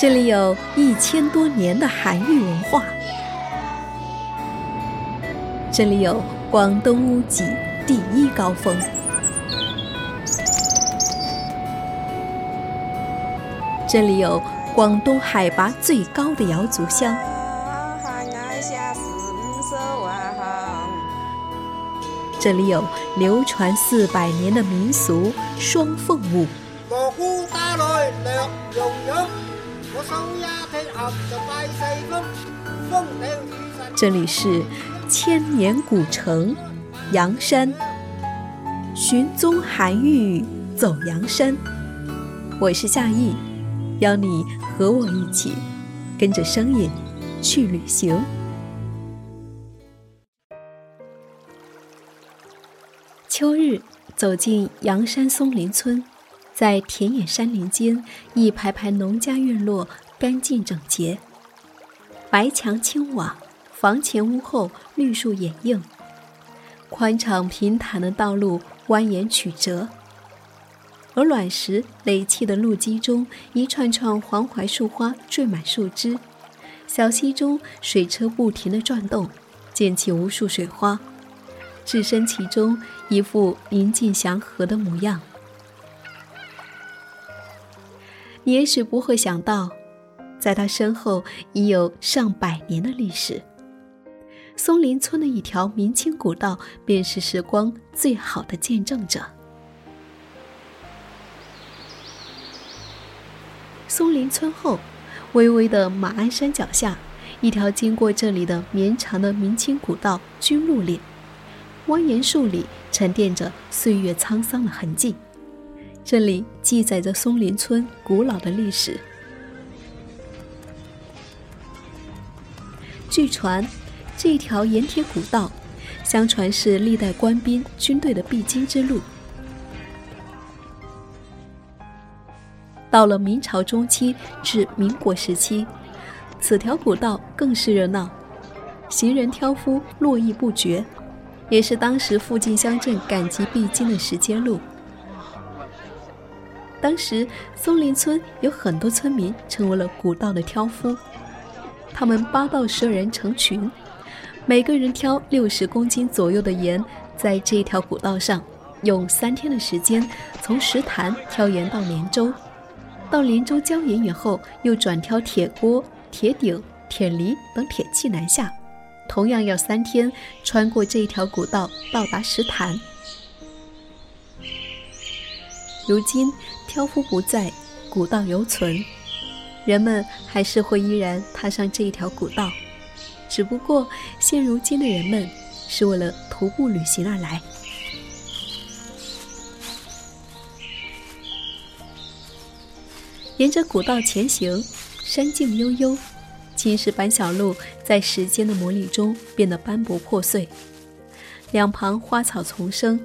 这里有一千多年的韩愈文化，这里有广东屋脊第一高峰，这里有广东海拔最高的瑶族乡。这里有流传四百年的民俗双凤舞。这里是千年古城阳山，寻踪韩愈走阳山。我是夏意，邀你和我一起跟着声音去旅行。秋日走进阳山松林村，在田野山林间，一排排农家院落干净整洁，白墙青瓦，房前屋后绿树掩映，宽敞平坦的道路蜿蜒曲折，而卵石垒砌的路基中，一串串黄槐树花缀满树枝，小溪中水车不停地转动，溅起无数水花。置身其中，一副宁静祥和的模样。也许不会想到，在他身后已有上百年的历史。松林村的一条明清古道，便是时光最好的见证者。松林村后，巍巍的马鞍山脚下，一条经过这里的绵长的明清古道——军路岭。蜿蜒树里沉淀着岁月沧桑的痕迹，这里记载着松林村古老的历史。据传，这条盐铁古道，相传是历代官兵军队的必经之路。到了明朝中期至民国时期，此条古道更是热闹，行人挑夫络绎不绝。也是当时附近乡镇赶集必经的石阶路。当时松林村有很多村民成为了古道的挑夫，他们八到十二人成群，每个人挑六十公斤左右的盐，在这条古道上用三天的时间，从石潭挑盐到连州，到连州交盐以后，又转挑铁锅、铁鼎、铁犁等铁器南下。同样要三天穿过这一条古道到达石潭。如今挑夫不在，古道犹存，人们还是会依然踏上这一条古道，只不过现如今的人们是为了徒步旅行而来。沿着古道前行，山径悠悠。青石板小路在时间的磨砺中变得斑驳破碎，两旁花草丛生，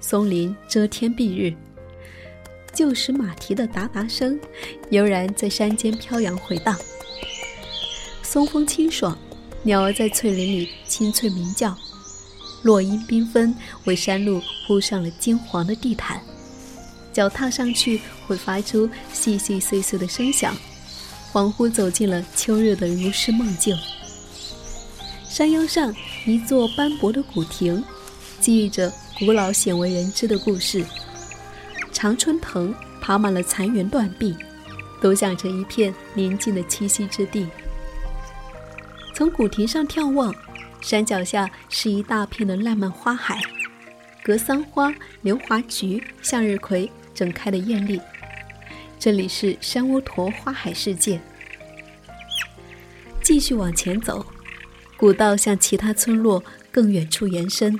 松林遮天蔽日。旧时马蹄的哒哒声悠然在山间飘扬回荡。松风清爽，鸟儿在翠林里清脆鸣叫，落英缤纷，为山路铺上了金黄的地毯。脚踏上去会发出细细碎碎的声响。恍惚走进了秋日的如诗梦境。山腰上一座斑驳的古亭，记忆着古老鲜为人知的故事。常春藤爬满了残垣断壁，都像着一片宁静的栖息之地。从古亭上眺望，山脚下是一大片的烂漫花海，格桑花、流华菊、向日葵正开得艳丽。这里是山窝坨花海世界。继续往前走，古道向其他村落更远处延伸。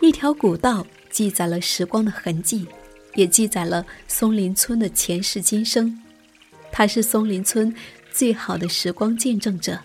一条古道记载了时光的痕迹，也记载了松林村的前世今生。他是松林村最好的时光见证者。